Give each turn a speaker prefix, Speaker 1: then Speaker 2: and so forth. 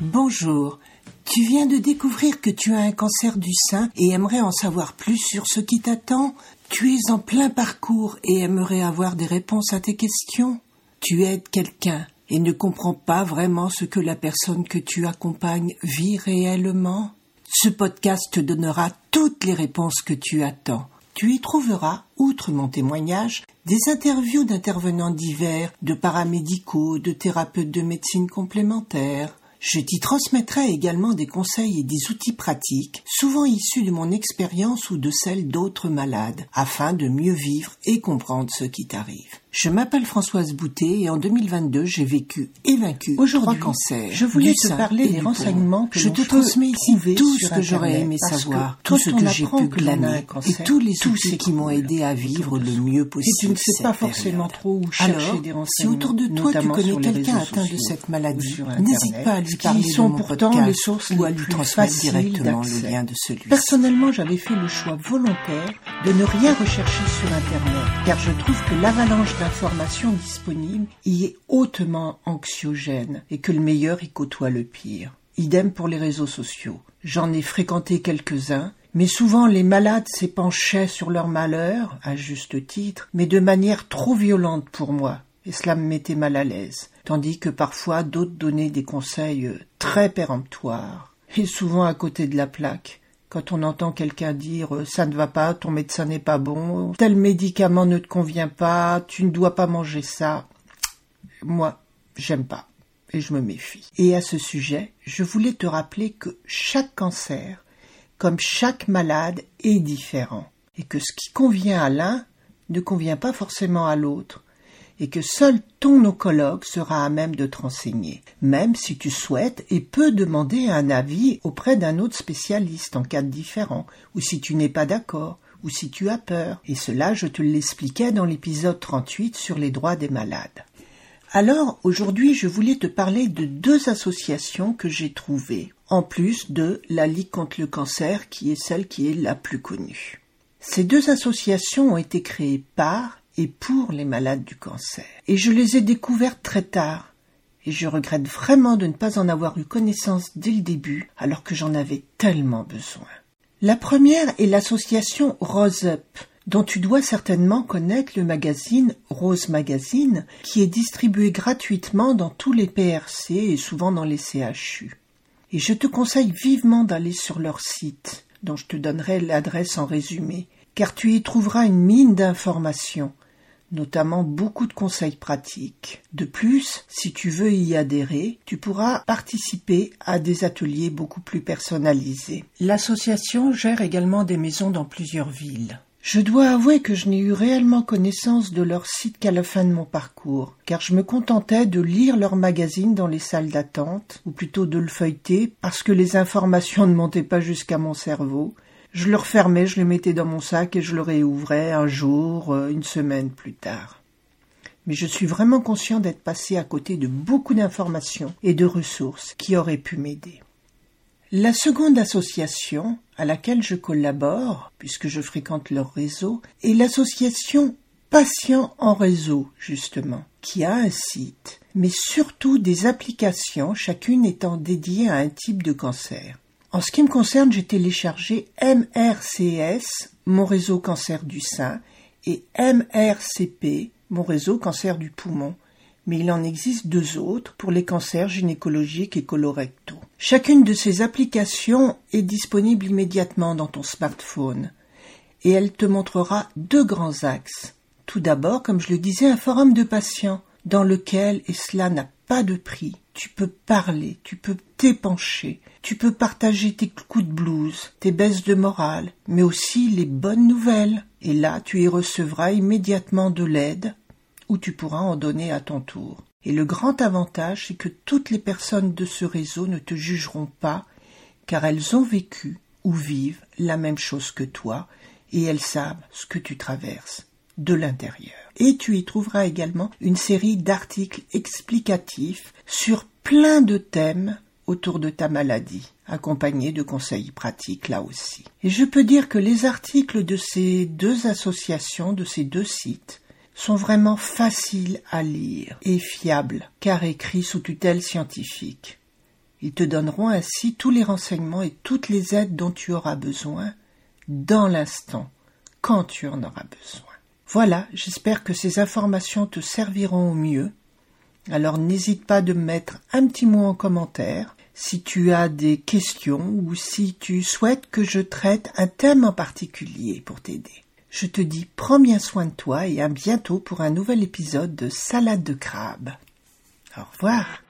Speaker 1: Bonjour. Tu viens de découvrir que tu as un cancer du sein et aimerais en savoir plus sur ce qui t'attend Tu es en plein parcours et aimerais avoir des réponses à tes questions Tu aides quelqu'un et ne comprends pas vraiment ce que la personne que tu accompagnes vit réellement Ce podcast te donnera toutes les réponses que tu attends. Tu y trouveras, outre mon témoignage, des interviews d'intervenants divers, de paramédicaux, de thérapeutes de médecine complémentaire, je t'y transmettrai également des conseils et des outils pratiques, souvent issus de mon expérience ou de celle d'autres malades, afin de mieux vivre et comprendre ce qui t'arrive. Je m'appelle Françoise Boutet et en 2022, j'ai vécu et vaincu
Speaker 2: Aujourd'hui,
Speaker 1: trois cancers.
Speaker 2: Je voulais te parler
Speaker 1: et
Speaker 2: des renseignements que
Speaker 1: Je te transmets ici tout ce que j'aurais aimé savoir, tout ce que j'ai pu glaner et tous les outils qui m'ont aidé à vivre le mieux
Speaker 2: Et
Speaker 1: possible.
Speaker 2: tu ne sais pas forcément trop où chercher
Speaker 1: Alors,
Speaker 2: des
Speaker 1: si
Speaker 2: renseignements,
Speaker 1: autour de toi tu connais quelqu'un atteint de cette maladie, n'hésite pas à lui parler de mon
Speaker 2: pourtant
Speaker 1: podcast
Speaker 2: les sources
Speaker 1: ou à lui transmettre directement le lien de celui-ci.
Speaker 2: Personnellement, j'avais fait le choix volontaire de ne rien rechercher sur Internet, car je trouve que l'avalanche d'informations disponibles y est hautement anxiogène et que le meilleur y côtoie le pire. Idem pour les réseaux sociaux. J'en ai fréquenté quelques-uns, mais souvent les malades s'épanchaient sur leur malheur, à juste titre, mais de manière trop violente pour moi, et cela me mettait mal à l'aise, tandis que parfois d'autres donnaient des conseils euh, très péremptoires, et souvent à côté de la plaque. Quand on entend quelqu'un dire euh, ça ne va pas, ton médecin n'est pas bon, tel médicament ne te convient pas, tu ne dois pas manger ça. Moi, j'aime pas et je me méfie. Et à ce sujet, je voulais te rappeler que chaque cancer, comme chaque malade, est différent et que ce qui convient à l'un ne convient pas forcément à l'autre et que seul ton oncologue sera à même de te renseigner, même si tu souhaites et peux demander un avis auprès d'un autre spécialiste en cas de différent, ou si tu n'es pas d'accord, ou si tu as peur. Et cela, je te l'expliquais dans l'épisode 38 sur les droits des malades. Alors, aujourd'hui, je voulais te parler de deux associations que j'ai trouvées, en plus de la Ligue contre le cancer, qui est celle qui est la plus connue. Ces deux associations ont été créées par et pour les malades du cancer. Et je les ai découvertes très tard. Et je regrette vraiment de ne pas en avoir eu connaissance dès le début, alors que j'en avais tellement besoin. La première est l'association Rose Up, dont tu dois certainement connaître le magazine Rose Magazine, qui est distribué gratuitement dans tous les PRC et souvent dans les CHU. Et je te conseille vivement d'aller sur leur site, dont je te donnerai l'adresse en résumé, car tu y trouveras une mine d'informations, notamment beaucoup de conseils pratiques. De plus, si tu veux y adhérer, tu pourras participer à des ateliers beaucoup plus personnalisés. L'association gère également des maisons dans plusieurs villes. Je dois avouer que je n'ai eu réellement connaissance de leur site qu'à la fin de mon parcours, car je me contentais de lire leur magazine dans les salles d'attente, ou plutôt de le feuilleter, parce que les informations ne montaient pas jusqu'à mon cerveau, je le refermais, je le mettais dans mon sac et je le réouvrais un jour, euh, une semaine plus tard. Mais je suis vraiment conscient d'être passé à côté de beaucoup d'informations et de ressources qui auraient pu m'aider. La seconde association à laquelle je collabore, puisque je fréquente leur réseau, est l'association Patients en réseau, justement, qui a un site, mais surtout des applications, chacune étant dédiée à un type de cancer. En ce qui me concerne, j'ai téléchargé MRCS, mon réseau cancer du sein, et MRCP, mon réseau cancer du poumon, mais il en existe deux autres pour les cancers gynécologiques et colorectaux. Chacune de ces applications est disponible immédiatement dans ton smartphone et elle te montrera deux grands axes. Tout d'abord, comme je le disais, un forum de patients dans lequel, et cela n'a pas de prix, tu peux parler, tu peux t'épancher, tu peux partager tes coups de blues, tes baisses de morale, mais aussi les bonnes nouvelles. Et là, tu y recevras immédiatement de l'aide ou tu pourras en donner à ton tour. Et le grand avantage, c'est que toutes les personnes de ce réseau ne te jugeront pas, car elles ont vécu ou vivent la même chose que toi, et elles savent ce que tu traverses de l'intérieur. Et tu y trouveras également une série d'articles explicatifs sur plein de thèmes autour de ta maladie, accompagnés de conseils pratiques là aussi. Et je peux dire que les articles de ces deux associations, de ces deux sites, sont vraiment faciles à lire et fiables, car écrits sous tutelle scientifique. Ils te donneront ainsi tous les renseignements et toutes les aides dont tu auras besoin dans l'instant, quand tu en auras besoin. Voilà, j'espère que ces informations te serviront au mieux. Alors n'hésite pas de mettre un petit mot en commentaire si tu as des questions ou si tu souhaites que je traite un thème en particulier pour t'aider. Je te dis prends bien soin de toi et à bientôt pour un nouvel épisode de Salade de crabe. Au revoir.